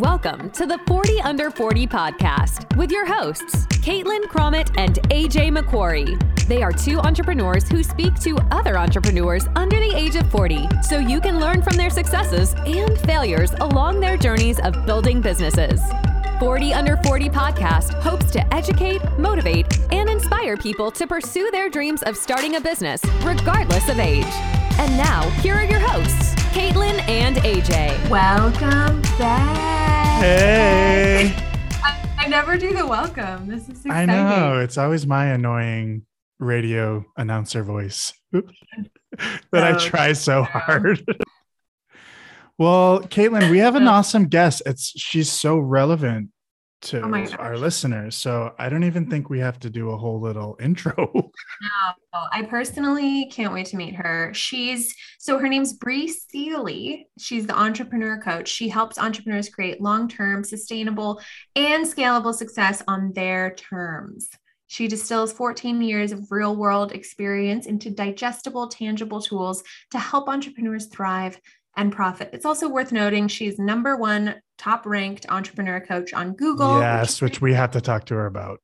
Welcome to the 40 Under 40 podcast with your hosts, Caitlin Cromit and AJ McQuarrie. They are two entrepreneurs who speak to other entrepreneurs under the age of 40 so you can learn from their successes and failures along their journeys of building businesses. 40 Under 40 podcast hopes to educate, motivate, and inspire people to pursue their dreams of starting a business, regardless of age. And now, here are your hosts, Caitlin and AJ. Welcome back. Hey. I, I never do the welcome. This is exciting. I know. It's always my annoying radio announcer voice that I Oh, try so hard. well, Caitlin, we have an awesome guest. It's she's so relevant to Oh our listeners. So I don't even think we have to do a whole little intro. No, I personally can't wait to meet her. She's so her name's Bree Seeley. She's the entrepreneur coach. She helps entrepreneurs create long-term, sustainable, and scalable success on their terms. She distills 14 years of real-world experience into digestible, tangible tools to help entrepreneurs thrive and profit. It's also worth noting she's number one top-ranked entrepreneur coach on Google. yes, is which we have to talk to her about.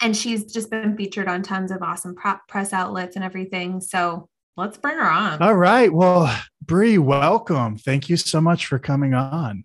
and she's just been featured on tons of awesome pro- press outlets and everything. So let's bring her on. All right. Well, Bree, welcome. Thank you so much for coming on.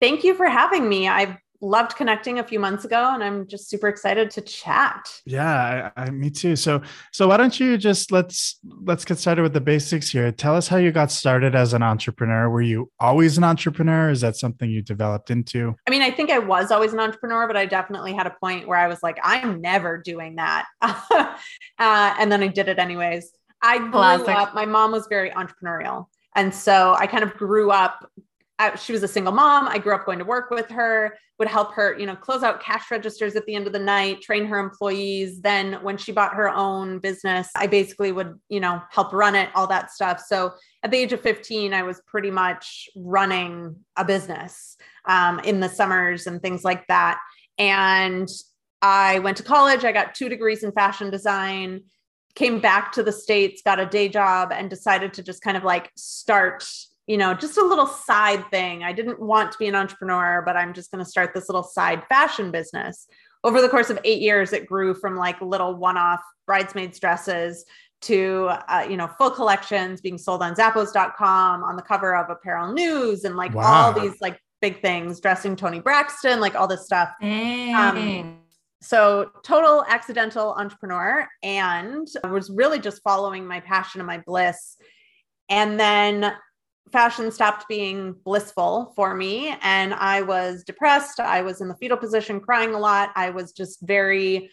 Thank you for having me. I've loved connecting a few months ago and I'm just super excited to chat. Yeah, I, I, me too. So, so why don't you just let's let's get started with the basics here. Tell us how you got started as an entrepreneur. Were you always an entrepreneur? Is that something you developed into? I mean, I think I was always an entrepreneur, but I definitely had a point where I was like, I'm never doing that. uh, and then I did it anyways. I grew Classic. up, my mom was very entrepreneurial. And so I kind of grew up. I, she was a single mom. I grew up going to work with her, would help her, you know, close out cash registers at the end of the night, train her employees. Then when she bought her own business, I basically would, you know, help run it, all that stuff. So at the age of 15, I was pretty much running a business um, in the summers and things like that. And I went to college. I got two degrees in fashion design, came back to the States, got a day job, and decided to just kind of like start, you know, just a little side thing. I didn't want to be an entrepreneur, but I'm just going to start this little side fashion business. Over the course of eight years, it grew from like little one off bridesmaids dresses to uh, you know full collections being sold on zappos.com on the cover of apparel news and like all these like big things dressing Toni Braxton like all this stuff Dang. so total accidental entrepreneur and I was really just following my passion and my bliss and then fashion stopped being blissful for me and i was depressed. I was in the fetal position crying a lot. I was just very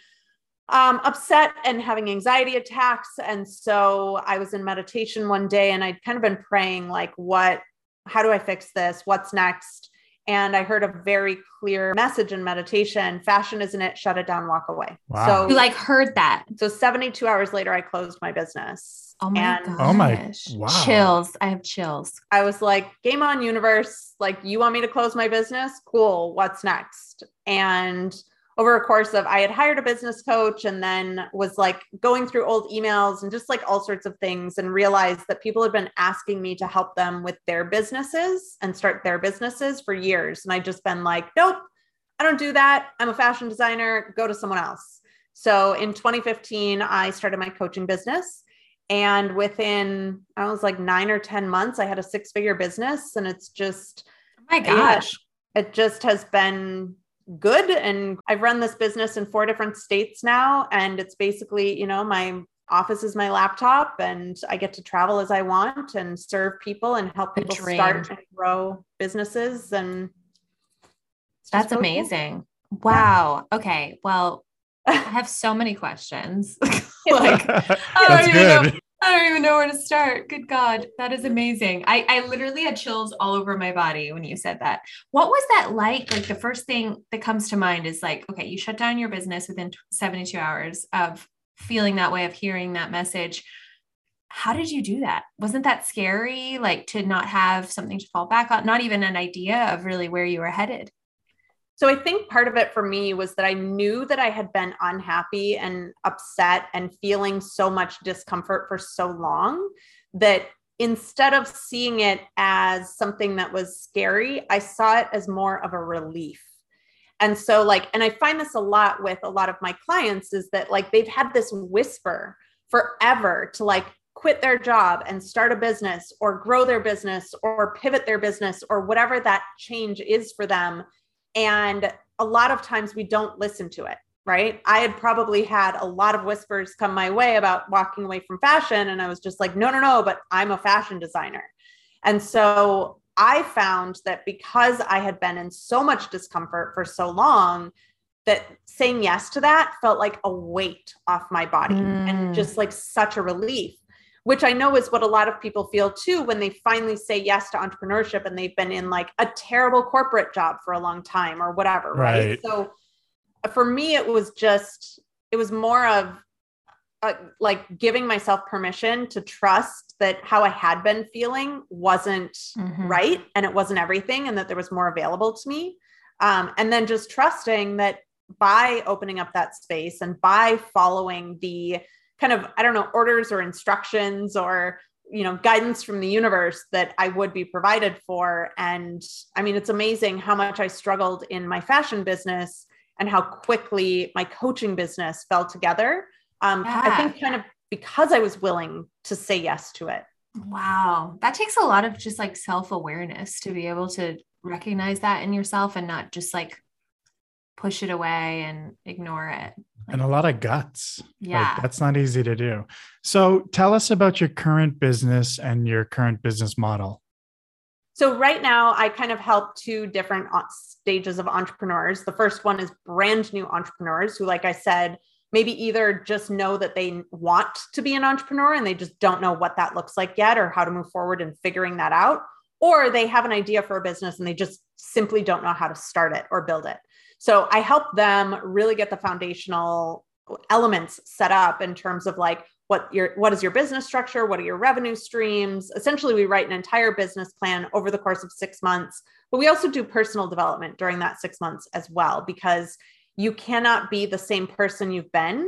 um, upset and having anxiety attacks. And so i was in meditation one day and i'd kind of been praying like what how do i fix this? What's next and I heard a very clear message in meditation fashion isn't it, shut it down, walk away. Wow. So, you like heard that. so 72 hours later, I closed my business. Oh my and god. Oh my- wow. Chills. I have chills. I was like, game on, universe. Like, you want me to close my business? Cool. What's next? And over a course of, I had hired a business coach and then was like going through old emails and just like all sorts of things and realized that people had been asking me to help them with their businesses and start their businesses for years. And I just been like, nope, I don't do that. I'm a fashion designer. Go to someone else. So in 2015, I started my coaching business. And within, I was like nine or 10 months, I had a six figure business. And it's just, Oh my gosh. it just has been good. And I've run this business in four different states now. And it's basically, you know, my office is my laptop and I get to travel as I want and serve people and help people dream. start and grow businesses. And That's really cool. amazing. Wow. Okay. Well, I have so many questions. like oh, That's don't even know. I don't even know where to start. Good God, that is amazing. I, I literally had chills all over my body when you said that. What was that like? Like the first thing that comes to mind is like, okay, you shut down your business within 72 hours of feeling that way, of hearing that message. How did you do that? Wasn't that scary? Like to not have something to fall back on, not even an idea of really where you were headed. So I think part of it for me was that I knew that I had been unhappy and upset and feeling so much discomfort for so long that instead of seeing it as something that was scary, I saw it as more of a relief. And so, like, and I find this a lot with a lot of my clients is that like they've had this whisper forever to like quit their job and start a business or grow their business or pivot their business or whatever that change is for them. And a lot of times we don't listen to it right? I had probably had a lot of whispers come my way about walking away from fashion. And I was just like, no, no, no, but I'm a fashion designer. And so I found that because I had been in so much discomfort for so long, that saying yes to that felt like a weight off my body mm. and just like such a relief which I know is what a lot of people feel too when they finally say yes to entrepreneurship and they've been in like a terrible corporate job for a long time or whatever. Right. right? So for me, it was just, it was more of uh, like giving myself permission to trust that how I had been feeling wasn't mm-hmm. right and it wasn't everything and that there was more available to me. Um, and then just trusting that by opening up that space and by following the kind of, I don't know, orders or instructions or you know guidance from the universe that i would be provided for and i mean it's amazing how much i struggled in my fashion business and how quickly my coaching business fell together. Um, yeah. I think kind of because I was willing to say yes to it. Wow. That takes a lot of just like self awareness to be able to recognize that in yourself and not just like push it away and ignore it. and a lot of guts. Yeah. Like, that's not easy to do. So tell us about your current business and your current business model. So right now, I kind of help two different uh, stages of entrepreneurs. The first one is brand new entrepreneurs who, like I said, maybe either just know that they want to be an entrepreneur and they just don't know what that looks like yet or how to move forward in figuring that out, or they have an idea for a business and they just simply don't know how to start it or build it. So I help them really get the foundational elements set up in terms of like what your what is your business structure? What are your revenue streams? Essentially we write an entire business plan over the course of 6 months but we also do personal development during that 6 months as well because you cannot be the same person you've been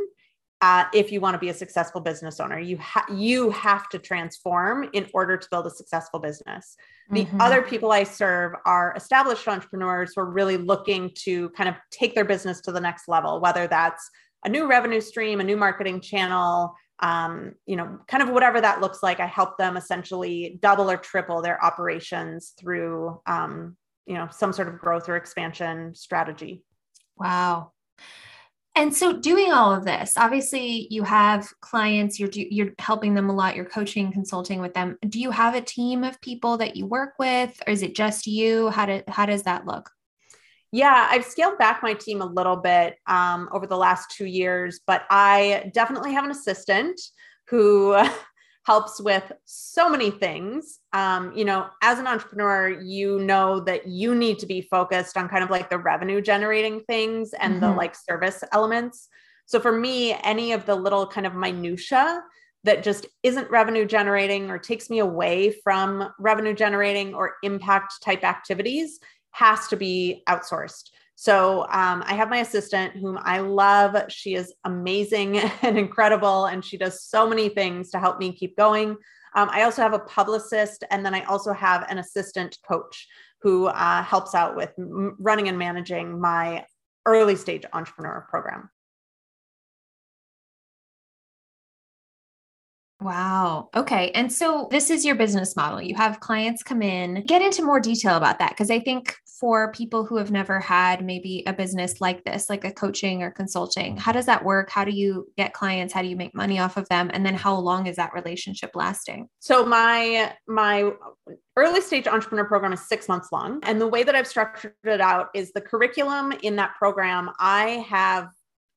uh, if you want to be a successful business owner you ha- you have to transform in order to build a successful business the mm-hmm. other people i serve are established entrepreneurs who are really looking to kind of take their business to the next level whether that's a new revenue stream a new marketing channel um, you know, kind of whatever that looks like. I help them essentially double or triple their operations through, um, you know, some sort of growth or expansion strategy. Wow. And so, doing all of this, obviously, you have clients. You're you're helping them a lot. You're coaching, consulting with them. Do you have a team of people that you work with, or is it just you? How do how does that look? Yeah, I've scaled back my team a little bit um, over the last two years, but I definitely have an assistant who helps with so many things. Um, you know, as an entrepreneur, you know that you need to be focused on kind of like the revenue generating things and mm-hmm. the like service elements. So for me, any of the little kind of minutia that just isn't revenue generating or takes me away from revenue generating or impact type activities has to be outsourced. So um, I have my assistant whom I love. She is amazing and incredible, and she does so many things to help me keep going. Um, I also have a publicist, and then I also have an assistant coach who uh, helps out with m- running and managing my early stage entrepreneur program. Wow. Okay. And so this is your business model. You have clients come in. Get into more detail about that because I think for people who have never had maybe a business like this, like a coaching or consulting, how does that work? How do you get clients? How do you make money off of them? And then how long is that relationship lasting? So my my early stage entrepreneur program is 6 months long, and the way that I've structured it out is the curriculum in that program I have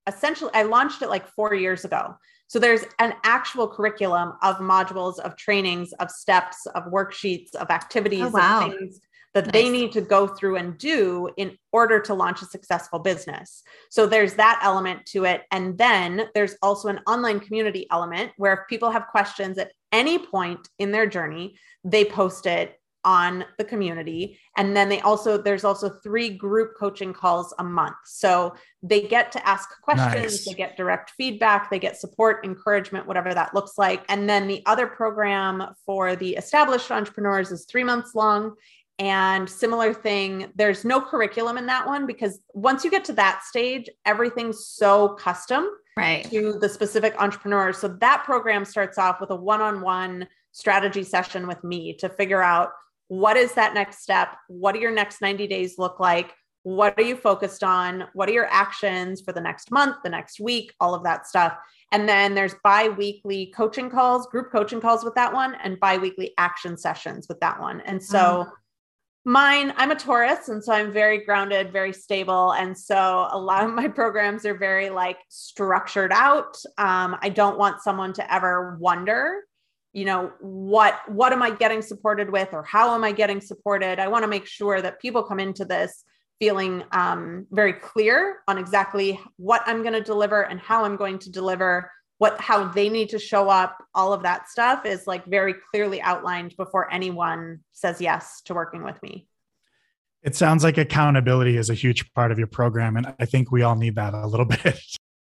essentially I launched it like 4 years ago. So there's an actual curriculum of modules, of trainings, of steps, of worksheets, of activities, oh, wow. of things that nice. they need to go through and do in order to launch a successful business. So there's that element to it. And then there's also an online community element where if people have questions at any point in their journey, they post it on the community and then they also there's also three group coaching calls a month so they get to ask questions nice. they get direct feedback they get support encouragement whatever that looks like and then the other program for the established entrepreneurs is 3 months long and similar thing there's no curriculum in that one because once you get to that stage everything's so custom right to the specific entrepreneur so that program starts off with a one-on-one strategy session with me to figure out what is that next step? What do your next 90 days look like? What are you focused on? What are your actions for the next month, the next week, all of that stuff. And then there's bi weekly coaching calls, group coaching calls with that one, and bi weekly action sessions with that one. And so, mm. Mine, I'm a Taurus, and so I'm very grounded, very stable. And so, a lot of my programs are very like structured out. Um, I don't want someone to ever wonder you know what what am i getting supported with or how am i getting supported i want to make sure that people come into this feeling um, very clear on exactly what i'm going to deliver and how i'm going to deliver what how they need to show up all of that stuff is like very clearly outlined before anyone says yes to working with me it sounds like accountability is a huge part of your program and i think we all need that a little bit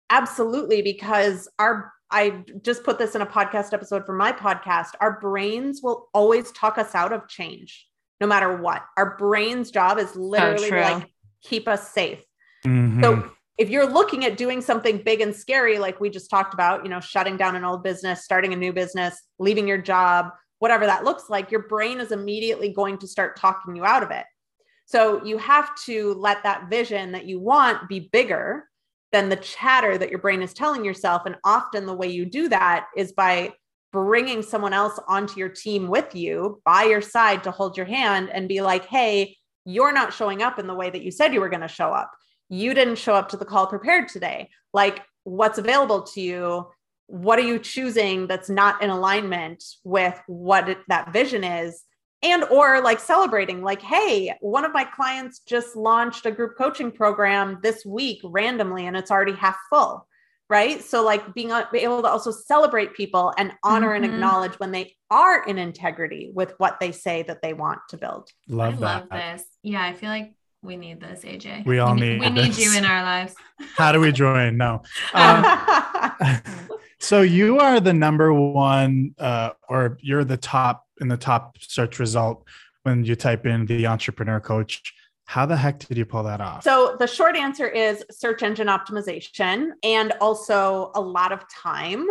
absolutely because our I just put this in a podcast episode for my podcast. Our brains will always talk us out of change, no matter what. Our brain's job is literally like keep us safe. Mm-hmm. So if you're looking at doing something big and scary, like we just talked about, you know, shutting down an old business, starting a new business, leaving your job, whatever that looks like, your brain is immediately going to start talking you out of it. So you have to let that vision that you want be bigger than the chatter that your brain is telling yourself. And often the way you do that is by bringing someone else onto your team with you by your side to hold your hand and be like, hey, you're not showing up in the way that you said you were going to show up. You didn't show up to the call prepared today. Like, what's available to you? What are you choosing that's not in alignment with what it, that vision is? and or like celebrating like hey one of my clients just launched a group coaching program this week randomly and it's already half full right so like being able to also celebrate people and honor mm-hmm. and acknowledge when they are in integrity with what they say that they want to build love I that love this yeah i feel like we need this aj we all we need, we need you in our lives how do we join no um, so you are the number one uh, or you're the top in the top search result when you type in the entrepreneur coach. How the heck did you pull that off? So, the short answer is search engine optimization and also a lot of time.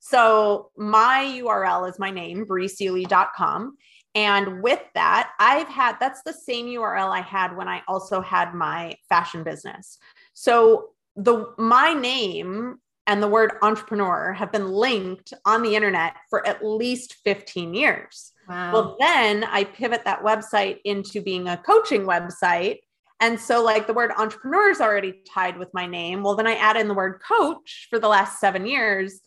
so, my URL is my name, breeseely.com. And with that, I've had that's the same URL I had when I also had my fashion business. So, the my name and the word entrepreneur have been linked on the internet for at least 15 years. Wow. Well, then I pivot that website into being a coaching website. And so, like, the word entrepreneur is already tied with my name. Well, then I add in the word coach for the last seven years.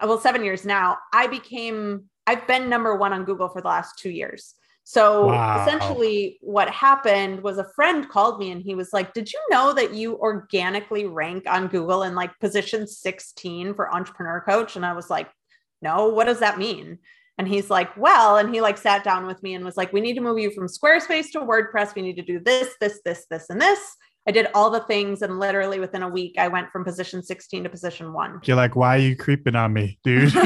Uh, well, seven years now. I became, I've been number one on Google for the last two years. So wow. essentially, what happened was a friend called me and he was like, Did you know that you organically rank on Google in like position 16 for entrepreneur coach? And I was like, No, what does that mean? And he's like, Well, and he like sat down with me and was like, We need to move you from Squarespace to WordPress. We need to do this, this, this, this, and this. I did all the things, and literally within a week, I went from position 16 to position one. You're like, why are you creeping on me, dude?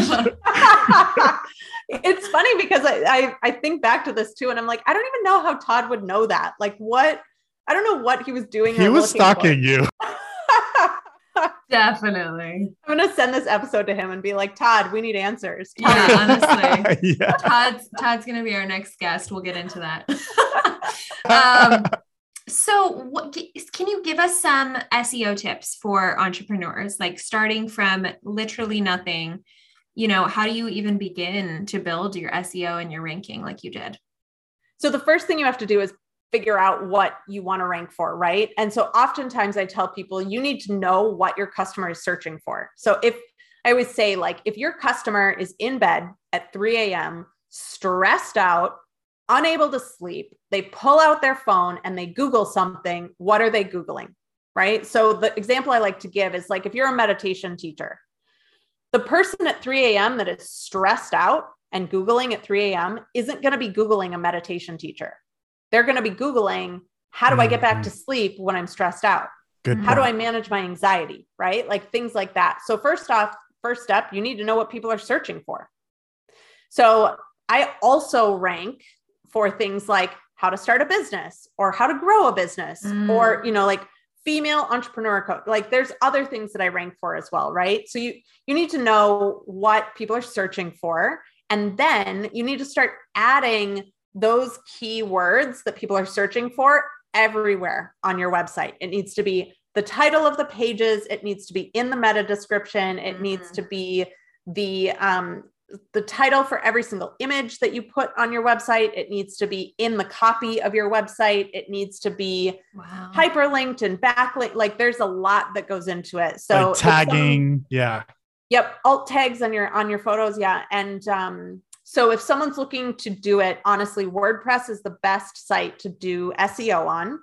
it's funny because I, I, I think back to this too, and I'm like, I don't even know how Todd would know that. Like, what? I don't know what he was doing. He was stalking for. you. Definitely. I'm gonna send this episode to him and be like, Todd, we need answers. Todd. Yeah, honestly. yeah. Todd's Todd's gonna be our next guest. We'll get into that. um, so, what can you give us some SEO tips for entrepreneurs, like starting from literally nothing? You know, how do you even begin to build your SEO and your ranking like you did? So, the first thing you have to do is figure out what you want to rank for, right? And so, oftentimes I tell people you need to know what your customer is searching for. So, if I always say, like, if your customer is in bed at 3 a.m., stressed out, unable to sleep, they pull out their phone and they Google something. What are they Googling? Right. So, the example I like to give is like if you're a meditation teacher, the person at 3 a.m. that is stressed out and Googling at 3 a.m. isn't going to be Googling a meditation teacher. They're going to be Googling, how do I get back to Mm-hmm. sleep when I'm stressed out? Good. How do I manage my anxiety? Right? Like things like that. So, first off, first step, you need to know what people are searching for. So, I also rank for things like how to start a business or how to grow a business Mm. or, you know, like female entrepreneur coach. Like there's other things that I rank for as well, right? So you you need to know what people are searching for and then you need to start adding those keywords that people are searching for everywhere on your website. It needs to be the title of the pages, it needs to be in the meta description, it needs Mhm. to be the um the title for every single image that you put on your website. It needs to be in the copy of your website. It needs to be Wow. hyperlinked and backlink. Like there's a lot that goes into it. So like if someone- tagging. yeah. Yep, alt tags on your on your photos, yeah. And um, so if someone's looking to do it, honestly, WordPress is the best site to do SEO on.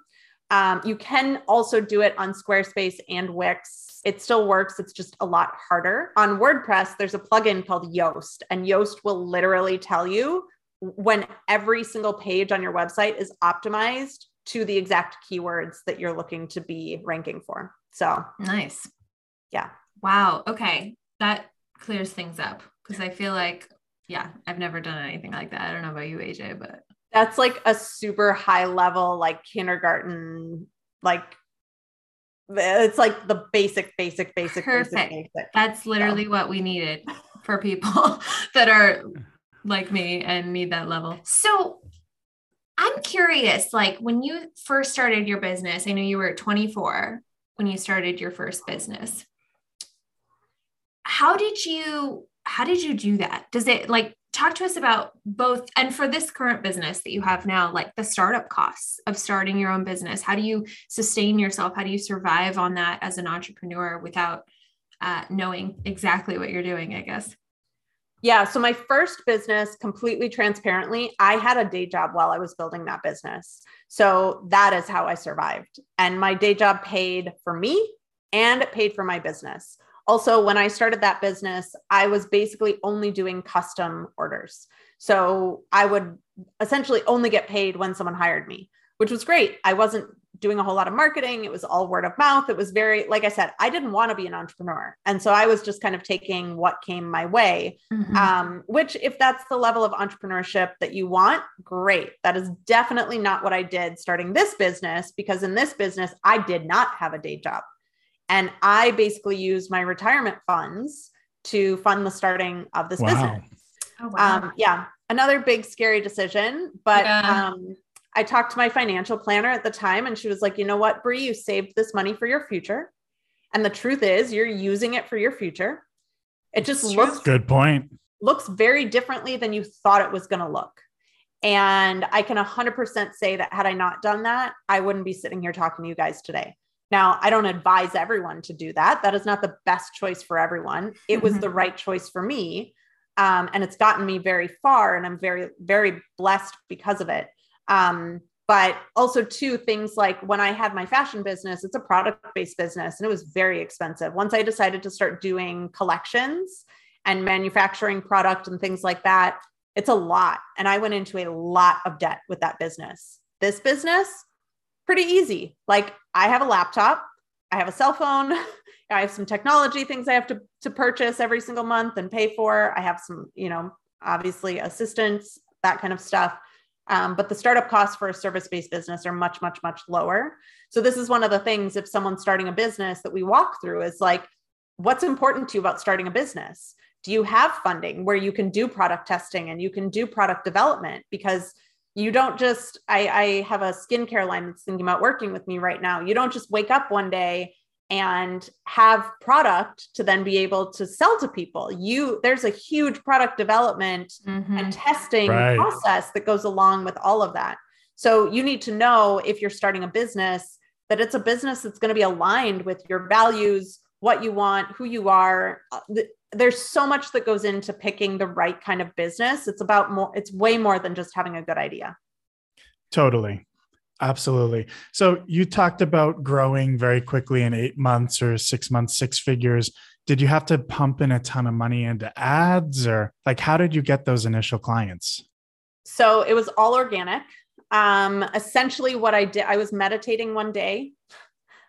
Um, you can also do it on Squarespace and Wix. It still works. It's just a lot harder. On WordPress, there's a plugin called Yoast, and Yoast will literally tell you when every single page on your website is optimized to the exact keywords that you're looking to be ranking for. So Nice. Yeah. Wow. Okay. That clears things up because I feel like, yeah, I've never done anything like that. I don't know about you, AJ, but that's like a super high level like kindergarten like it's like the basic basic basic Perfect. basic basic that's literally what we needed for people that are like me and need that level. So I'm curious, like when you first started your business, I know you were 24 when you started your first business. How did you how did you do that? Does it like talk to us about both and for this current business that you have now, like the startup costs of starting your own business? How do you sustain yourself? How do you survive on that as an entrepreneur without uh, knowing exactly what you're doing, I guess. Yeah. So my first business, completely transparently, I had a day job while I was building that business. So that is how I survived. And my day job paid for me and it paid for my business. Also, when I started that business, I was basically only doing custom orders. So I would essentially only get paid when someone hired me, which was great. I wasn't doing a whole lot of marketing. It was all word of mouth. It was very, like I said, I didn't want to be an entrepreneur. And so I was just kind of taking what came my way Mhm. um, which if that's the level of entrepreneurship that you want great that is definitely not what i did starting this business because in this business i did not have a day job and i basically used my retirement funds to fund the starting of this Wow. business oh, wow. um, yeah another big scary decision but Yeah. um, i talked to my financial planner at the time and she was like you know what Bree you saved this money for your future and the truth is you're using it for your future it just It's looks Good point. looks very differently than you thought it was going to look. And I can 100% say that had I not done that, I wouldn't be sitting here talking to you guys today. Now, I don't advise everyone to do that. That is not the best choice for everyone. It was Mhm. the right choice for me. Um, and it's gotten me very far, and I'm very, very blessed because of it. Um, but also, two things like when I had my fashion business, it's a product based business and it was very expensive. Once I decided to start doing collections, and manufacturing product and things like that, it's a lot. And I went into a lot of debt with that business. This business, pretty easy. Like I have a laptop, I have a cell phone, I have some technology things I have to, to purchase every single month and pay for. I have some, you know, obviously assistance, that kind of stuff. Um, but the startup costs for a service based business are much, much, much lower. So, this is one of the things if someone's starting a business that we walk through is like, what's important to you about starting a business? do you have funding where you can do product testing and you can do product development because you don't just I, I have a skincare line that's thinking about working with me right now you don't just wake up one day and have product to then be able to sell to people you there's a huge product development Mhm. and testing Right. process that goes along with all of that so you need to know if you're starting a business that it's a business that's going to be aligned with your values what you want who you are Uh, th- there's so much that goes into picking the right kind of business it's about more it's way more than just having a good idea Totally. Absolutely. So you talked about growing very quickly in eight months or six months, six figures. did you have to pump in a ton of money into ads or like how did you get those initial clients? So it was all organic. Um, essentially, what I did, I was meditating one day.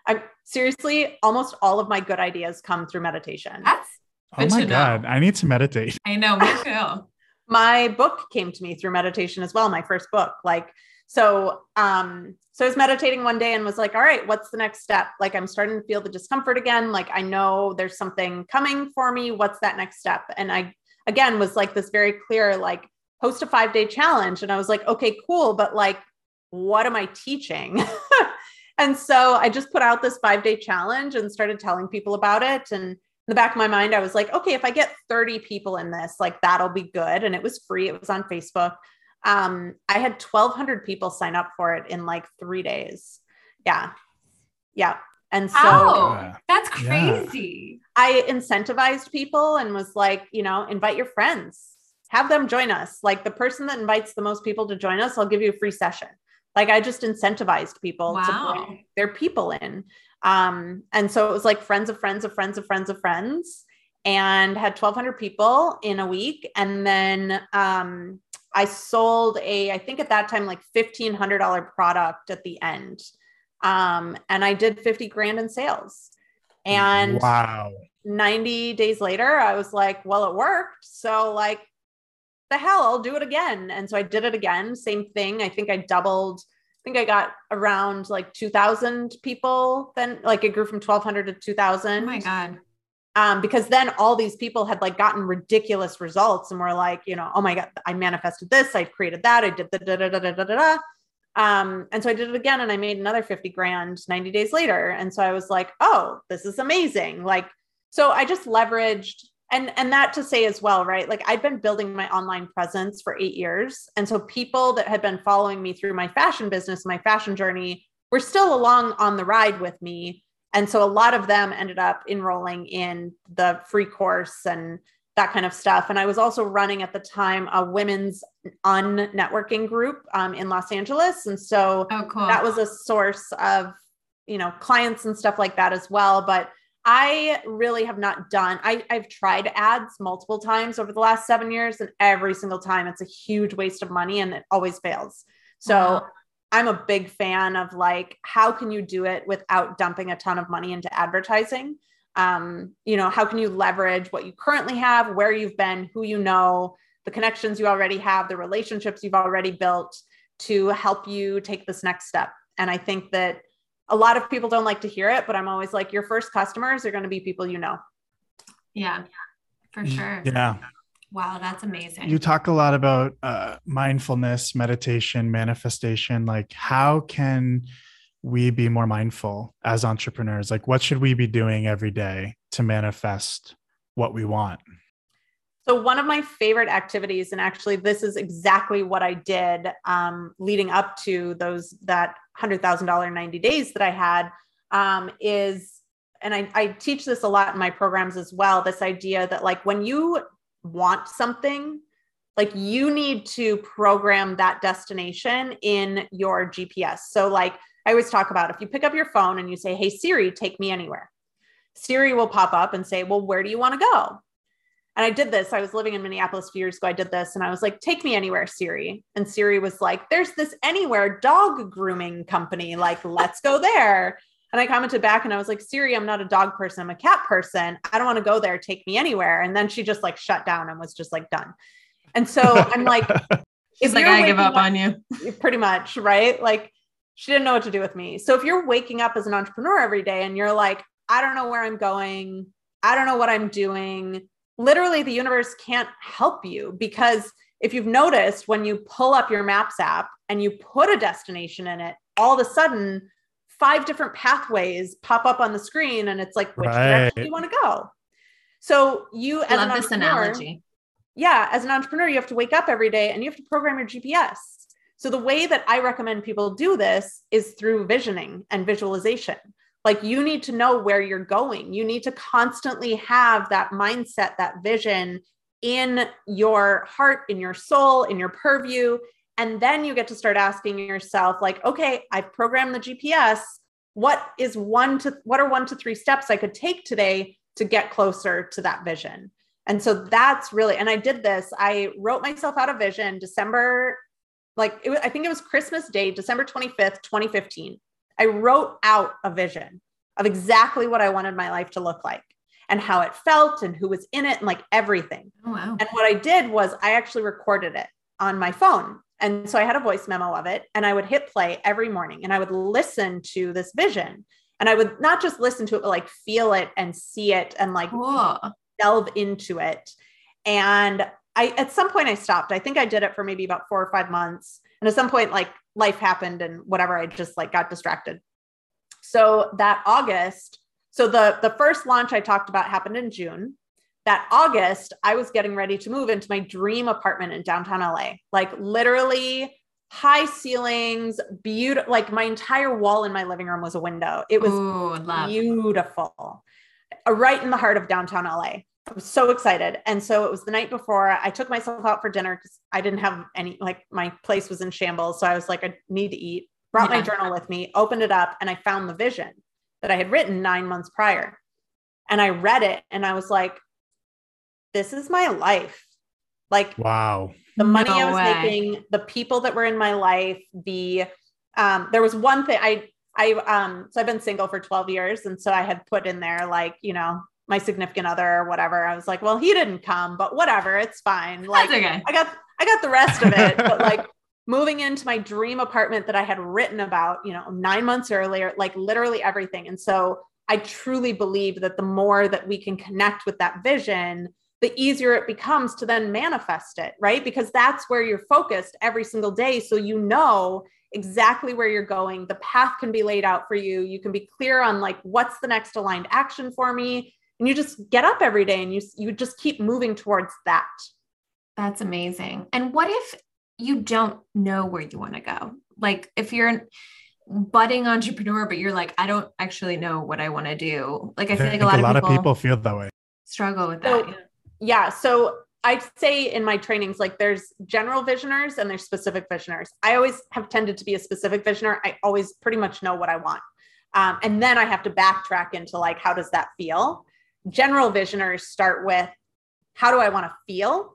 I'm seriously, almost all of my good ideas come through meditation. That's oh my God, I need to meditate. I know, me too. my book came to me through meditation as well, my first book. Like, so um, so I was meditating one day and was like, all right, what's the next step? Like I'm starting to feel the discomfort again. Like I know there's something coming for me. What's that next step? And I again was like this very clear, like host a five day challenge. And I was like, okay, cool. But like, what am I teaching? and so I just put out this five day challenge and started telling people about it. And in the back of my mind, I was like, okay, if I get 30 people in this, like that'll be good. And it was free, it was on Facebook. Um, I had 1,200 people sign up for it in like three days. Yeah. Yeah. And so oh, that's crazy. I incentivized people and was like, you know, invite your friends, have them join us. Like the person that invites the most people to join us, I'll give you a free session. Like I just incentivized people wow. to bring their people in. Um, and so it was like friends of friends of friends of friends of friends and had 1200 people in a week. And then um, I sold a, I think at that time, like $1,500 product at the end. Um, and I did 50 grand in sales. And wow. 90 days later, I was like, well, it worked. So, like, the hell, I'll do it again. And so I did it again. Same thing. I think I doubled. I think I got around like 2000 people then like it grew from 1200 to 2000. Oh my God um, because then all these people had like gotten ridiculous results and were like, you know, oh my God, I manifested this, I created that, I did the da da da da da da. da. Um, and so I did it again and I made another 50 grand 90 days later. And so I was like, oh, this is amazing. Like, so I just leveraged and and that to say as well, right? Like I'd been building my online presence for eight years. And so people that had been following me through my fashion business, my fashion journey, were still along on the ride with me and so a lot of them ended up enrolling in the free course and that kind of stuff. And I was also running at the time a women's un networking group um, in Los Angeles. And so oh, cool. that was a source of, you know, clients and stuff like that as well. But I really have not done, I, I've tried ads multiple times over the last seven years, and every single time it's a huge waste of money and it always fails. So wow. I'm a big fan of like, how can you do it without dumping a ton of money into advertising? Um, you know, how can you leverage what you currently have, where you've been, who you know, the connections you already have, the relationships you've already built to help you take this next step? And I think that a lot of people don't like to hear it, but I'm always like, your first customers are going to be people you know. Yeah, for sure. Yeah. Wow, that's amazing. You talk a lot about uh, mindfulness, meditation, manifestation. Like, how can we be more mindful as entrepreneurs? Like, what should we be doing every day to manifest what we want? So, one of my favorite activities, and actually, this is exactly what I did um, leading up to those that hundred thousand dollar ninety days that I had, um, is and I, I, teach this a lot in my programs as well this idea that like when you want something, like you need to program that destination in your GPS. So, like I always talk about, if you pick up your phone and you say, Hey, Siri, take me anywhere, Siri will pop up and say, Well, where do you want to go? And I did this. I was living in Minneapolis a few years ago. I did this and I was like, Take me anywhere, Siri. And Siri was like, There's this anywhere dog grooming company. Like, let's go there. And I commented back and I was like, Siri, I'm not a dog person. I'm a cat person. I don't want to go there. Take me anywhere. And then she just like shut down and was just like done. And so I'm like, She's like, I give up, up on you. Pretty much, right? Like she didn't know what to do with me. So if you're waking up as an entrepreneur every day and you're like, I don't know where I'm going, I don't know what I'm doing, literally the universe can't help you because if you've noticed when you pull up your maps app and you put a destination in it, all of a sudden five different pathways pop up on the screen and it's like which right. direction do you want to go? So you as love this analogy. Yeah as an entrepreneur you have to wake up every day and you have to program your gps so the way that i recommend people do this is through visioning and visualization like you need to know where you're going you need to constantly have that mindset that vision in your heart in your soul in your purview and then you get to start asking yourself, like, okay, I've programmed the GPS. What is one to what are one to three steps I could take today to get closer to that vision. And so that's really, and I did this. I wrote myself out a vision December, like it was, I think it was Christmas Day, December 25th, 2015. I wrote out a vision of exactly what I wanted my life to look like and how it felt and who was in it and like everything. Oh, wow. And what I did was I actually recorded it on my phone. And so I had a voice memo of it and I would hit play every morning and I would listen to this vision. And I would not just listen to it, but like feel it and see it and like Cool. delve into it. And I, at some point, I stopped. I think I did it for maybe about four or five months. And at some point, like life happened and whatever, I just like got distracted. So that August, so the the first launch I talked about happened in June. That August, I was getting ready to move into my dream apartment in downtown LA. Like literally high ceilings, beautiful. Like my entire wall in my living room was a window. It was Ooh, beautiful, Uh, right in the heart of downtown LA. I was so excited. And so it was the night before I took myself out for dinner because I didn't have any, like my place was in shambles. So I was like, I need to eat. Brought my journal with me, opened it up, and I found the vision that I had written nine months prior. And I read it and I was like, this is my life. Like Wow. the money I was way. making, the people that were in my life, the um there was one thing I I um so I've been single for 12 years and so I had put in there like, you know, my significant other or whatever. I was like, well, he didn't come, but whatever, it's fine. Like okay. I got I got the rest of it, but like moving into my dream apartment that I had written about, you know, 9 months earlier, like literally everything. And so I truly believe that the more that we can connect with that vision, the easier it becomes to then manifest it, right? Because that's where you're focused every single day so you know exactly where you're going. The path can be laid out for you. You can be clear on like what's the next aligned action for me and you just get up every day and you you just keep moving towards that. That's amazing. And what if you don't know where you want to go? Like if you're a budding entrepreneur, but you're like, I don't actually know what I want to do. Like I feel like a lot, of, people feel that way. struggle with So- that. Yeah. So I'd say in my trainings, like there's general visioners and there's specific visioners. I always have tended to be a specific visioner. I always pretty much know what I want. Um, and then I have to backtrack into like, how does that feel? General visioners start with, how do I want to feel?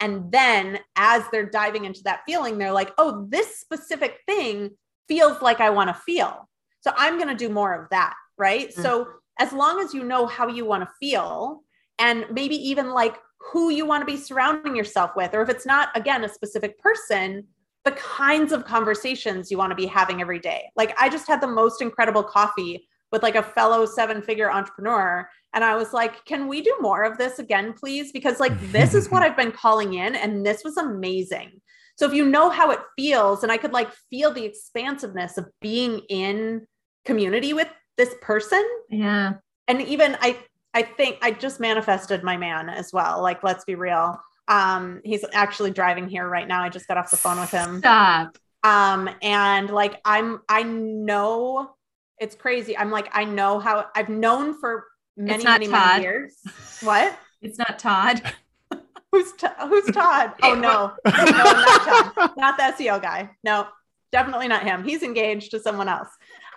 And then as they're diving into that feeling, they're like, oh, this specific thing feels like I want to feel. So I'm going to do more of that. Right. Mm. So as long as you know how you want to feel, and maybe even like who you want to be surrounding yourself with, or if it's not, again, a specific person, the kinds of conversations you want to be having every day. Like, I just had the most incredible coffee with like a fellow seven figure entrepreneur. And I was like, can we do more of this again, please? Because like, this is what I've been calling in, and this was amazing. So, if you know how it feels, and I could like feel the expansiveness of being in community with this person, Yeah. and even i i think i just manifested my man as well like let's be real um he's actually driving here right now i just got off the phone with him Stop. um and like i'm i know it's crazy. I'm like i know how i've known for many not many Todd. many years. What? It's not Todd. who's To- who's todd? Oh no. No not todd. Not the seo guy. No definitely not him. He's engaged to someone else.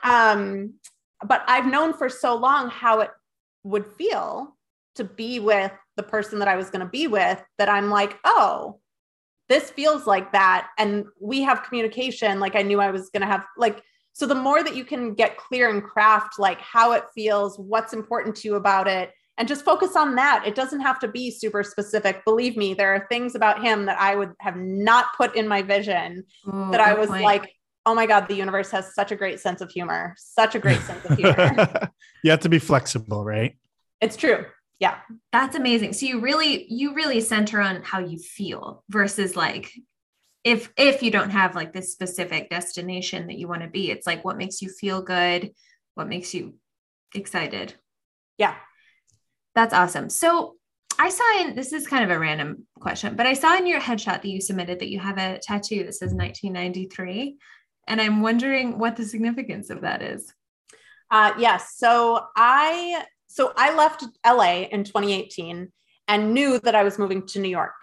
Um but i've known for so long how it would feel to be with the person that i was going to be with that i'm like oh this feels like that. And we have communication. Like i knew i was going to have like so the more that you can get clear and craft like how it feels what's important to you about it and just focus on that it doesn't have to be super specific believe me there are things about him that i would have not put in my vision Ooh, that I was point. like, oh my God, the universe has such a great sense of humor, such a great sense of humor. you have to be flexible, right? it's true. Yeah. That's amazing. So you really you really center on how you feel versus like if if you don't have like this specific destination that you want to be, it's like what makes you feel good, what makes you excited. Yeah. That's awesome. So I saw in this is kind of a random question, but I saw in your headshot that you submitted that you have a tattoo that says 1993. And I'm wondering what the significance of that is. Uh, yes. So I so I left LA in 2018 and knew that I was moving to New York.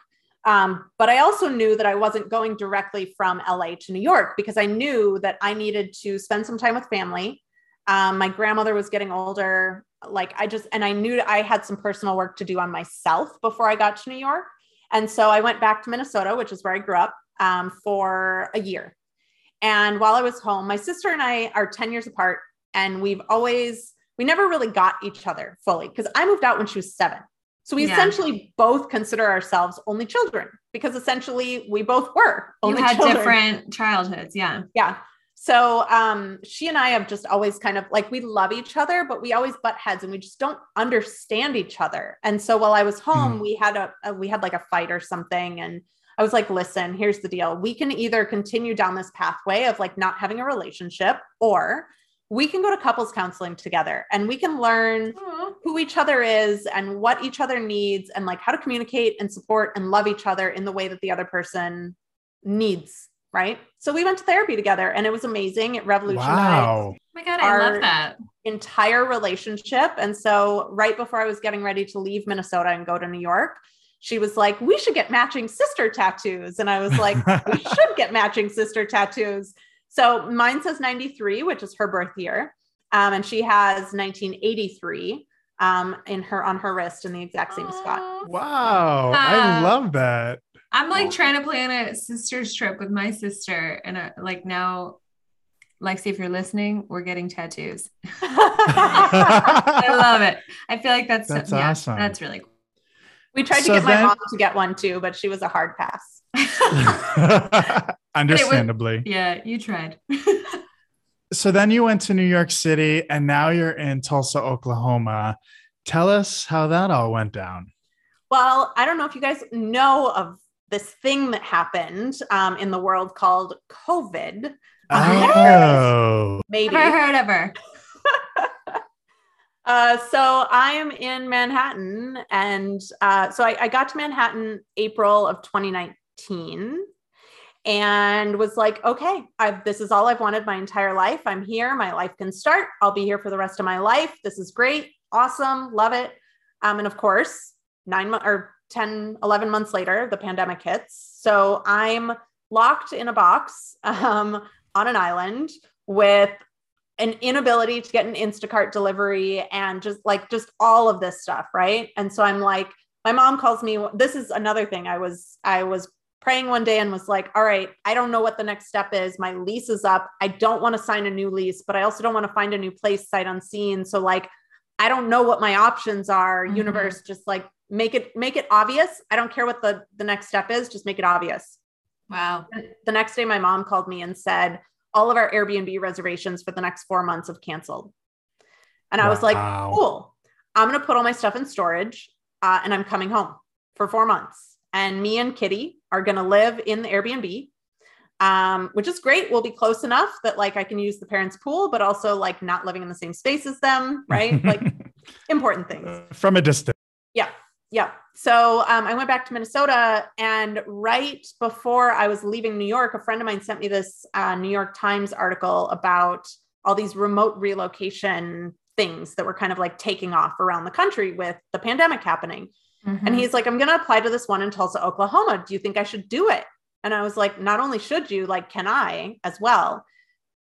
Um, but I also knew that I wasn't going directly from LA to New York because I knew that I needed to spend some time with family. Um, my grandmother was getting older. Like I just, and I knew I had some personal work to do on myself before I got to New York. And so I went back to Minnesota, which is where I grew up, um, for a year. And while I was home, my sister and I are 10 years apart, and we've always, we never really got each other fully because I moved out when she was seven. So we Yeah. essentially both consider ourselves only children because essentially we both were You only had children. different childhoods. Yeah. Yeah. So um, she and I have just always kind of like we love each other, but we always butt heads and we just don't understand each other. And so while I was home, we had a, a we had like a fight or something, and I was like, "Listen, here's the deal. We can either continue down this pathway of like not having a relationship, or we can go to couples counseling together, and we can learn who each other is and what each other needs, and like how to communicate and support and love each other in the way that the other person needs." Right. So we went to therapy together and it was amazing. It revolutionized Wow. Oh my God, I Our- love that. entire relationship. And so, right before I was getting ready to leave Minnesota and go to New York, she was like, We should get matching sister tattoos. And I was like, We should get matching sister tattoos. So, mine says 93, which is her birth year. Um, and she has 1983 um, in her on her wrist in the exact same spot. Aw. Wow. I Uh, love that. I'm like trying to plan a sister's trip with my sister, and uh, like now, Lexi, if you're listening, we're getting tattoos. I love it. I feel like that's That's yeah, awesome. That's really cool. we tried to So get my mom to get one too, but she was a hard pass. Understandably. yeah, you tried. So then you went to New York City and now you're in Tulsa, Oklahoma. Tell us how that all went down. Well, I don't know if you guys know of this thing that happened um, in the world called COVID. Oh. Maybe. Never heard of her. Uh, so I am in Manhattan, and uh, so I, I got to Manhattan April of 2019, and was like, okay, I've, this is all I've wanted my entire life. I'm here. My life can start. I'll be here for the rest of my life. This is great, awesome, love it. Um, and of course, nine months or 10, 11 months later, the pandemic hits. So I'm locked in a box um, on an island with an inability to get an Instacart delivery and just like just all of this stuff, right? And so I'm like, my mom calls me. This is another thing. I was I was praying one day and was like, all right, I don't know what the next step is. My lease is up. I don't want to sign a new lease, but I also don't want to find a new place sight unseen. So like, I don't know what my options are. Mhm. Universe, just like make it make it obvious. I don't care what the the next step is. Just make it obvious. Wow. The next day, my mom called me and said, all of our Airbnb reservations for the next four months have canceled. And I was like, cool. I'm going to put all my stuff in storage uh, and I'm coming home for four months. And me and Kitty are going to live in the Airbnb, um, which is great. We'll be close enough that like I can use the parents' pool, but also like not living in the same space as them, right? like important things. From a distance. Yeah. Yeah. So um, I went back to Minnesota, and right before I was leaving New York, a friend of mine sent me this uh, New York Times article about all these remote relocation things that were kind of like taking off around the country with the pandemic happening. Mm-hmm. And he's like, I'm going to apply to this one in Tulsa, Oklahoma. Do you think I should do it? And I was like, not only should you, like, can I as well?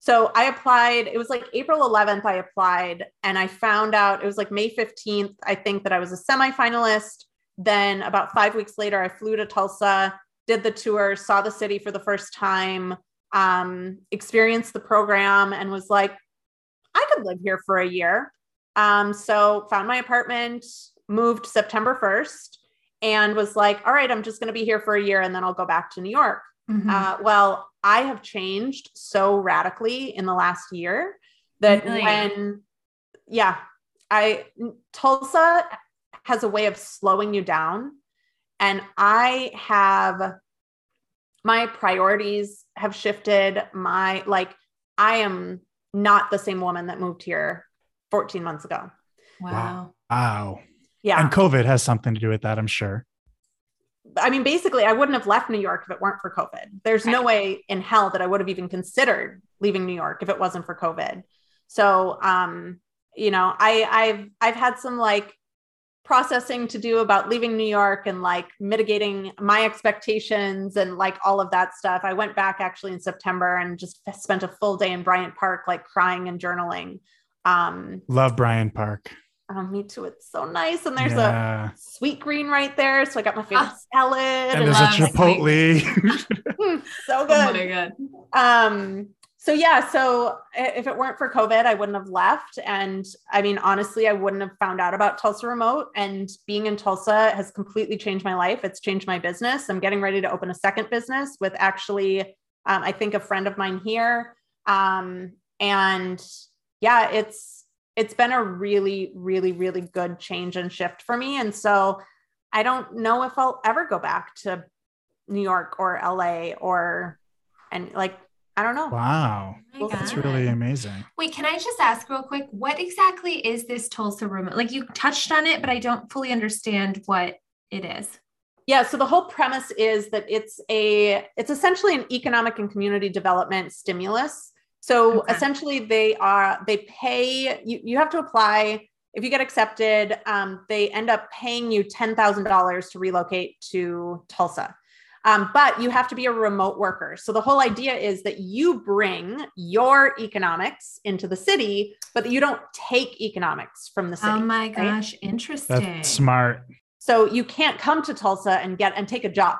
So I applied. It was like April 11th, I applied, and I found out it was like May 15th, I think that I was a semifinalist. Then about five weeks later, I flew to Tulsa, did the tour, saw the city for the first time, um, experienced the program, and was like, I could live here for a year. Um, so found my apartment, moved September 1st, and was like, all right, I'm just going to be here for a year and then I'll go back to New York. Mhm. Uh, well, I have changed so radically in the last year that Really? when, yeah, I, Tulsa has a way of slowing you down. And I have, my priorities have shifted. My, like, I am not the same woman that moved here 14 months ago. wow. Wow. Yeah. And COVID has something to do with that, I'm sure. I mean, basically, I wouldn't have left New York if it weren't for COVID. There's no way in hell that I would have even considered leaving New York if it wasn't for COVID. So, um, you know, I, I've I've had some like processing to do about leaving New York and like mitigating my expectations and like all of that stuff. I went back actually in September and just spent a full day in Bryant Park, like crying and journaling Um, Love Bryant Park. Oh, me too. It's so nice. And there's Yeah. a Sweetgreen right there. So I got my favorite Ah. salad. And and there's a love Chipotle. Mm, so Oh my good. god. um, so yeah, so if it weren't for COVID, I wouldn't have left. And I mean, honestly, I wouldn't have found out about Tulsa Remote. And being in Tulsa has completely changed my life. It's changed my business. I'm getting ready to open a second business with actually, um, I think a friend of mine here. Um, and yeah, it's it's been a really, really, really good change and shift for me. And so I don't know if I'll ever go back to New York or LA or and like I don't know. wow. Oh That's God. really amazing. Wait, can I just ask real quick, what exactly is this Tulsa room? Like you touched on it, but I don't fully understand what it is. Yeah, so the whole premise is that it's a it's essentially an economic and community development stimulus. So Okay. essentially they are they pay you you have to apply if you get accepted um, they end up paying you $10,000 to relocate to Tulsa. Um, but you have to be a remote worker. So the whole idea is that you bring your economics into the city, but that you don't take economics from the city. Oh my right? gosh, interesting. That's smart. So you can't come to Tulsa and get and take a job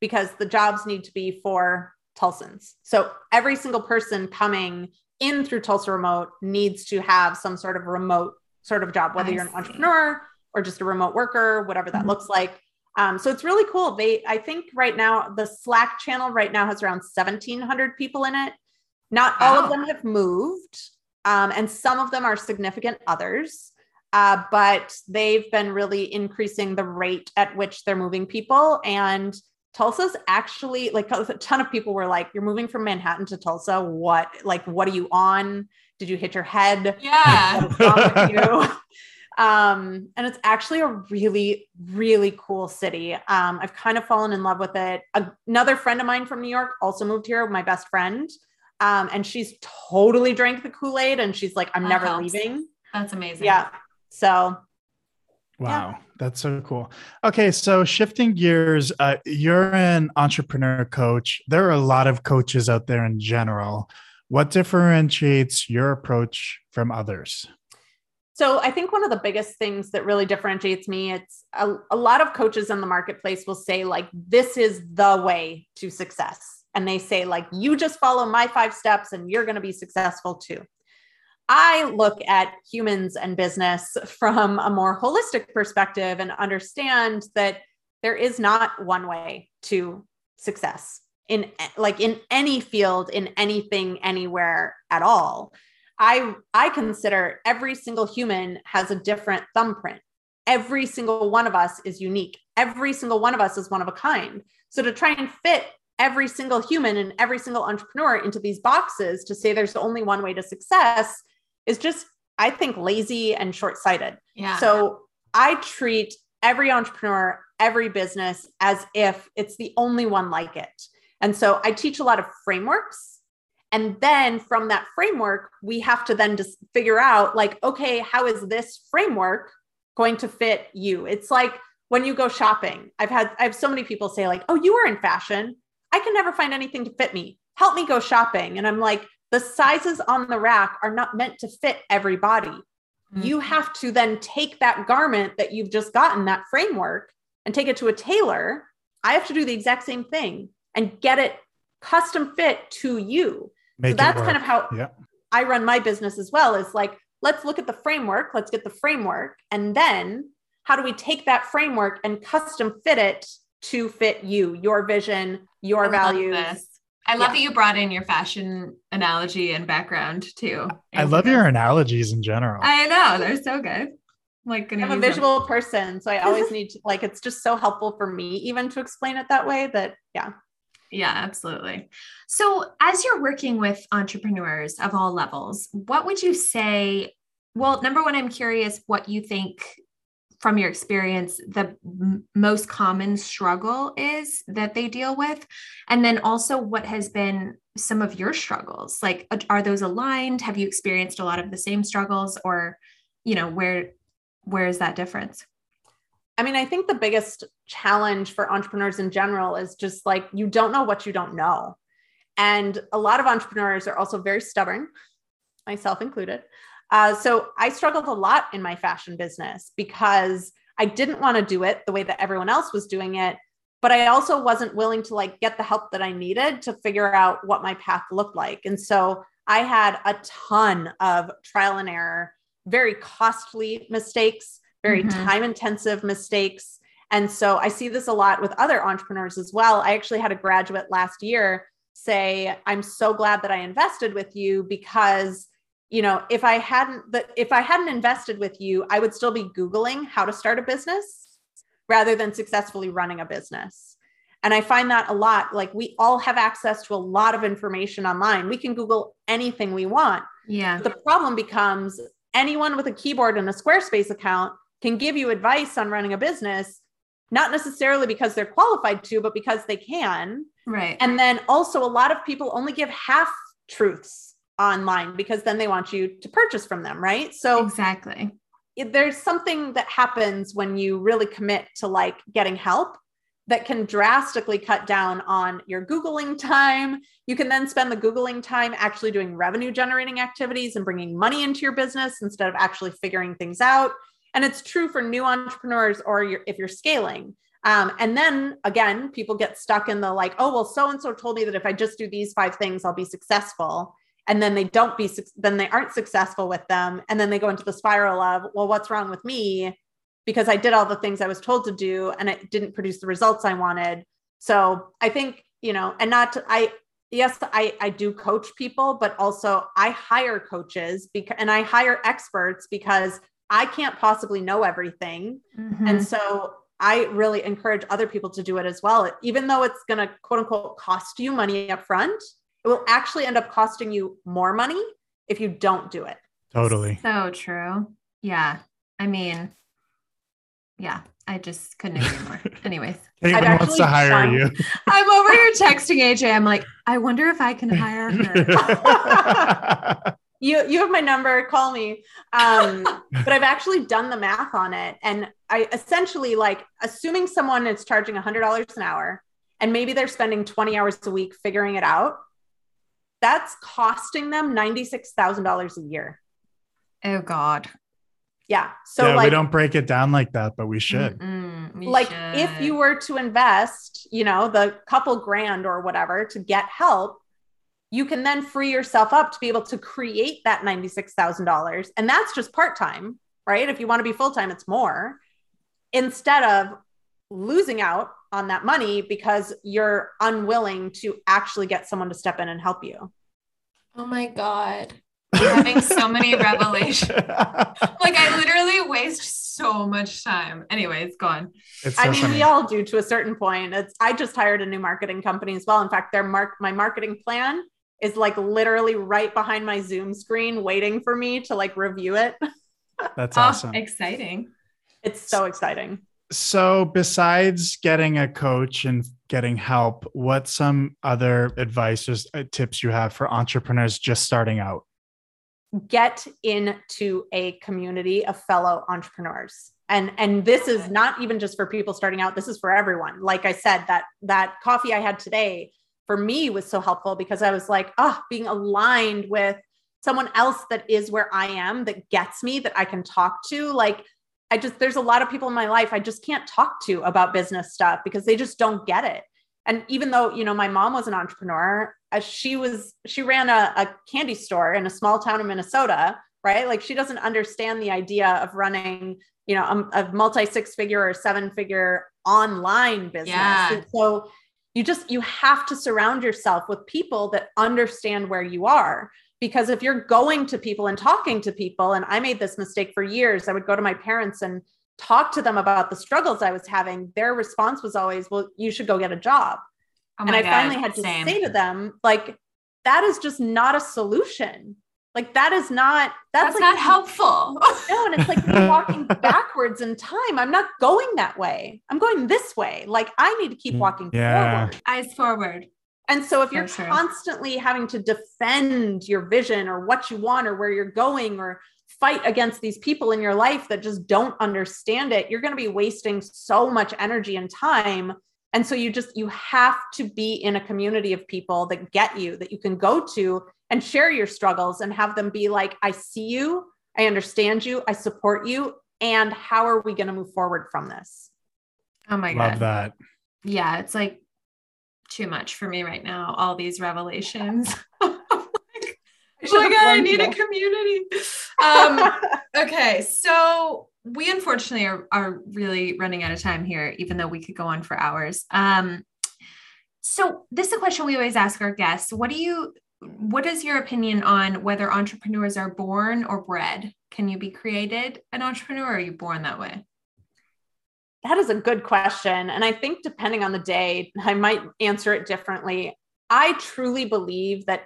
because the jobs need to be for Tulsans. So every single person coming in through Tulsa Remote needs to have some sort of remote sort of job, whether I you're an see. entrepreneur or just a remote worker, whatever that Mhm. looks like. Um, so it's really cool. They, I think right now, the Slack channel right now has around 1,700 people in it. Not all of them have moved, um, and some of them are significant others. Uh, but they've been really increasing the rate at which they're moving people. And Tulsa's actually like a ton of people were like, "You're moving from Manhattan to Tulsa. What? Like, what are you on? Did you hit your head? yeah. What is wrong with you?" um, and it's actually a really, really cool city. Um, I've kind of fallen in love with it. Another friend of mine from New York also moved here. My best friend. Um, and she's totally drank the Kool Aid, and she's like, "I'm That never helps. leaving." That's amazing. Yeah. So Wow, that's so cool. Okay, so shifting gears, uh, you're an entrepreneur coach. There are a lot of coaches out there in general. What differentiates your approach from others? So I think one of the biggest things that really differentiates me, it's a, a lot of coaches in the marketplace will say like, this is the way to success. And they say like, you just follow my five steps and you're going to be successful too. I look at humans and business from a more holistic perspective and understand that there is not one way to success in like in any field in anything anywhere at all I I consider every single human has a different thumbprint. Every single one of us is unique. Every single one of us is one of a kind. So to try and fit every single human and every single entrepreneur into these boxes to say there's only one way to success is just I think lazy and short-sighted. Yeah. So I treat every entrepreneur, every business as if it's the only one like it. And so I teach a lot of frameworks. And then from that framework, we have to then just figure out like, okay, how is this framework going to fit you? It's like when you go shopping. I've had I have so many people say, like, oh, you are in fashion. I can never find anything to fit me. Help me go shopping. And I'm like, the sizes on the rack are not meant to fit everybody Mm-hmm. you have to then take that garment that you've just gotten that framework and take it to a tailor i have to do the exact same thing and get it custom fit to you Make so that's kind of how Yeah. i run my business as well is like let's look at the framework let's get the framework and then how do we take that framework and custom fit it to fit you your vision your I values. I love Yeah. that you brought in your fashion analogy and background too. I love your analogies in general. I know they're so good. Like gonna I'm a use them. visual person, so I always need to like it's just so helpful for me even to explain it that way that yeah. Yeah, absolutely. So, as you're working with entrepreneurs of all levels, what would you say? Well, number one, I'm curious what you think from your experience the m- most common struggle is that they deal with. And then also, what has been some of your struggles? Like, are those aligned? Have you experienced a lot of the same struggles, or, you know, where where is that difference? I mean, I think the biggest challenge for entrepreneurs in general is just like you don't know what you don't know. And a lot of entrepreneurs are also very stubborn, myself included. Uh, so I struggled a lot in my fashion business because I didn't want to do it the way that everyone else was doing it. But I also wasn't willing to like get the help that I needed to figure out what my path looked like. And so I had a ton of trial and error, very costly mistakes, very mm-hmm. time intensive mistakes. And so I see this a lot with other entrepreneurs as well. I actually had a graduate last year say, I'm so glad that I invested with you because you know if i hadn't but if i hadn't invested with you i would still be googling how to start a business rather than successfully running a business. And i find that a lot like we all have access to a lot of information online. We can google anything we want. Yeah. The problem becomes anyone with a keyboard and a squarespace account can give you advice on running a business not necessarily because they're qualified to but because they can. Right. And then also a lot of people only give half truths online because then they want you to purchase from them, right? So exactly. There's something that happens when you really commit to like getting help that can drastically cut down on your Googling time. You can then spend the Googling time actually doing revenue generating activities and bringing money into your business instead of actually figuring things out. And it's true for new entrepreneurs or you're, if you're scaling. Um, and then again, people get stuck in the like, oh, well, so and so told me that if I just do these five things, I'll be successful and then they don't be then they aren't successful with them and then they go into the spiral of well what's wrong with me? Because i did all the things i was told to do and it didn't produce the results i wanted. So i think you know and not to, i yes i i do coach people but also i hire coaches because and i hire experts because i can't possibly know everything. Mm-hmm. and so i really encourage other people to do it as well even though it's going to quote unquote cost you money up front it will actually end up costing you more money if you don't do it. Totally. So true. Yeah. I mean, yeah, I just couldn't agree more. Anyways, Caitlin wants to hire done, you. I'm over here texting AJ. I'm like, I wonder if I can hire her. you you have my number. Call me. Um, but I've actually done the math on it, and I essentially like assuming someone is charging hundred dollars an hour, and maybe they're spending 20 hours a week figuring it out that's costing them $96,000 a year. Oh God. Yeah. So yeah, like, we don't break it down like that, but we should. We like should. if you were to invest, you know, the couple grand or whatever to get help, you can then free yourself up to be able to create that $96,000. And that's just part-time, right? If you want to be full-time, it's more instead of losing out on that money because you're unwilling to actually get someone to step in and help you. Oh my God. I'm having so many revelations. like I literally waste so much time. Anyways, go on. So I mean, funny. we all do to a certain point. It's I just hired a new marketing company as well. In fact, their mark my marketing plan is like literally right behind my Zoom screen, waiting for me to like review it. That's oh, awesome. Oh, exciting. It's so exciting so besides getting a coach and getting help what some other advice or uh, tips you have for entrepreneurs just starting out? Get into a community of fellow entrepreneurs. And and this is not even just for people starting out this is for everyone. Like i said that that coffee i had today for me was so helpful because i was like oh being aligned with someone else that is where i am that gets me that i can talk to like I just, there's a lot of people in my life I just can't talk to about business stuff because they just don't get it. And even though, you know, my mom was an entrepreneur, as she was, she ran a, a candy store in a small town in Minnesota, right? Like she doesn't understand the idea of running, you know, a, a multi six figure or seven figure online business. Yeah. so you just, you have to surround yourself with people that understand where you are because if you're going to people and talking to people and i made this mistake for years i would go to my parents and talk to them about the struggles i was having their response was always well you should go get a job. Oh and i God, finally had to same. say to them like that is just not a solution. Like that is not that's, that's like, not helpful. No and it's like walking backwards in time. I'm not going that way. I'm going this way. Like i need to keep mm, walking yeah. forward. Eyes forward and so if you're sure. constantly having to defend your vision or what you want or where you're going or fight against these people in your life that just don't understand it, you're going to be wasting so much energy and time. And so you just you have to be in a community of people that get you that you can go to and share your struggles and have them be like I see you, I understand you. I support you. And how are we going to move forward from this? Oh my Love God. Love that. Yeah, it's like too much for me right now. All these revelations. oh my God, I need a community. Um, okay, so we unfortunately are, are really running out of time here, even though we could go on for hours. Um, so this is a question we always ask our guests. What do you what is your opinion on whether entrepreneurs are born or bred? Can you be created an entrepreneur or are you born that way? That is a good question. And I think depending on the day, I might answer it differently. I truly believe that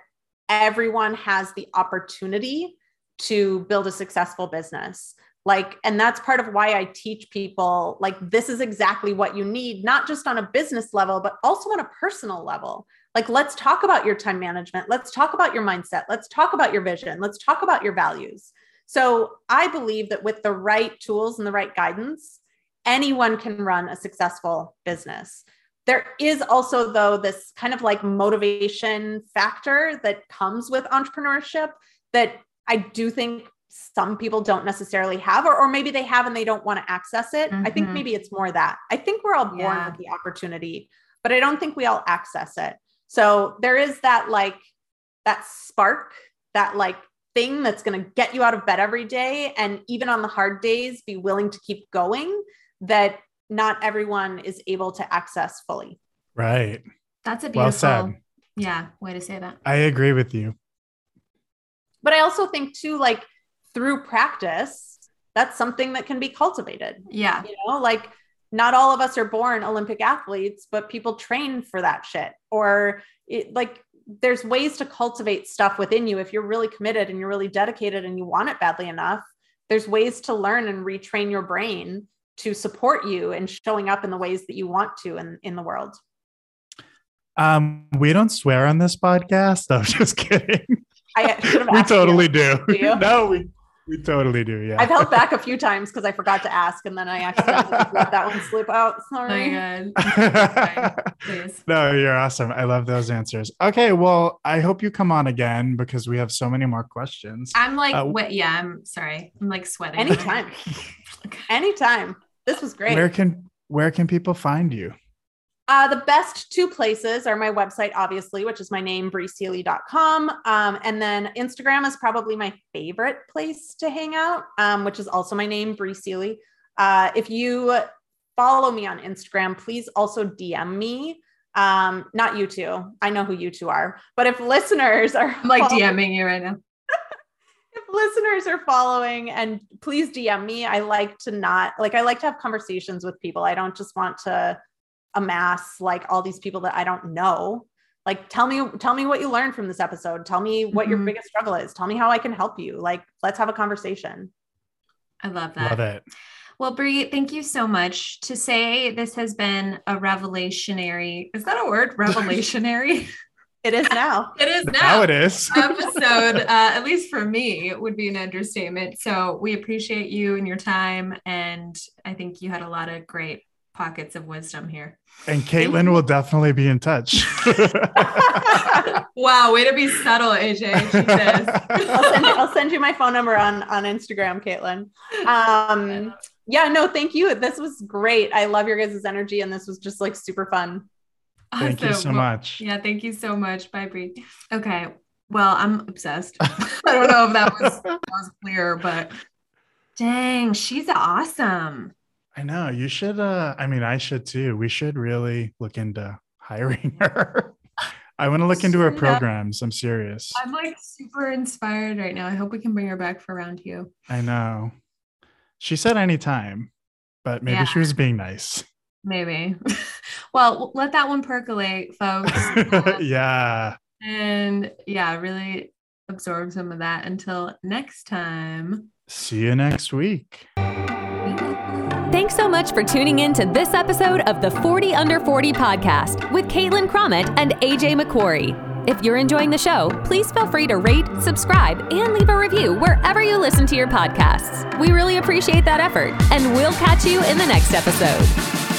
everyone has the opportunity to build a successful business. Like, and that's part of why I teach people like, this is exactly what you need, not just on a business level, but also on a personal level. Like, let's talk about your time management. Let's talk about your mindset. Let's talk about your vision. Let's talk about your values. So, I believe that with the right tools and the right guidance, anyone can run a successful business. There is also, though, this kind of like motivation factor that comes with entrepreneurship that I do think some people don't necessarily have, or, or maybe they have and they don't want to access it. I think Mhm. maybe it's more that. I think we're all born Yeah. with the opportunity, but I don't think we all access it. So there is that like, that spark, that like thing that's going to get you out of bed every day. And even on the hard days, be willing to keep going that not everyone is able to access fully. Right. That's a beautiful Well said. yeah, way to say that. I agree with you. But I also think too, like through practice, that's something that can be cultivated. Yeah. You know, like not all of us are born Olympic athletes, but people train for that shit. Or it, like there's ways to cultivate stuff within you. If you're really committed and you're really dedicated and you want it badly enough, there's ways to learn and retrain your brain to support you and showing up in the ways that you want to in, in the world. Um, we don't swear on this podcast. I'm just kidding. I we asked you. totally do. Do no, we we totally do. Yeah. I've held back a few times because I forgot to ask and then I accidentally let that one slip out. Oh Sorry. my god. Please. no, you're awesome. I love those answers. Okay, well, I hope you come on again because we have so many more questions. I'm like, Uh, wet. Yeah, I'm sorry. I'm like sweating. Anytime. Anytime. This was great. Where can where can people find you? Uh, the best two places are my website, obviously, which is my name, breeseely.com. Um, and then Instagram is probably my favorite place to hang out, um, which is also my name, Bree Seely. Uh, if you follow me on Instagram, please also DM me. Um, not you two. I know who you two are. But if listeners are I'm like following- DMing you right now. If listeners are following and please DM me, I like to not like I like to have conversations with people. I don't just want to amass like all these people that I don't know. Like tell me tell me what you learned from this episode. Tell me what your Mhm. biggest struggle is. Tell me how I can help you. Like let's have a conversation. I love that. Love it. Well, Bree, thank you so much. To say this has been a revelationary, is that a word? Revelationary? It is now. it is now. Now it is. episode, uh, at least for me, it would be an understatement. So we appreciate you and your time. And I think you had a lot of great pockets of wisdom here. and Caitlin will definitely be in touch. Wow, way to be subtle, AJ. Jesus. I'll send, I'll send you my phone number on on Instagram, Caitlin. Um, yeah, no, thank you. This was great. I love your guys' energy, and this was just like super fun. Thank you Awesome. so Well, much. Yeah, thank you so much. Bye, Bree. Okay. Well, I'm obsessed. I don't know if that was, that was clear, but dang, she's awesome. I know you should. Uh, I mean, I should too. We should really look into hiring her. I want to look into her programs. I'm serious. I'm like super inspired right now. I hope we can bring her back for round two. I know. She said anytime, but maybe Yeah. she was being nice. Maybe. well, let that one percolate, folks. Uh, yeah. and yeah, really absorb some of that until next time. See you next week. Thanks so much for tuning in to this episode of the 40 Under 40 podcast with Caitlin Cromit and AJ McQuarrie. If you're enjoying the show, please feel free to rate, subscribe, and leave a review wherever you listen to your podcasts. We really appreciate that effort, and we'll catch you in the next episode.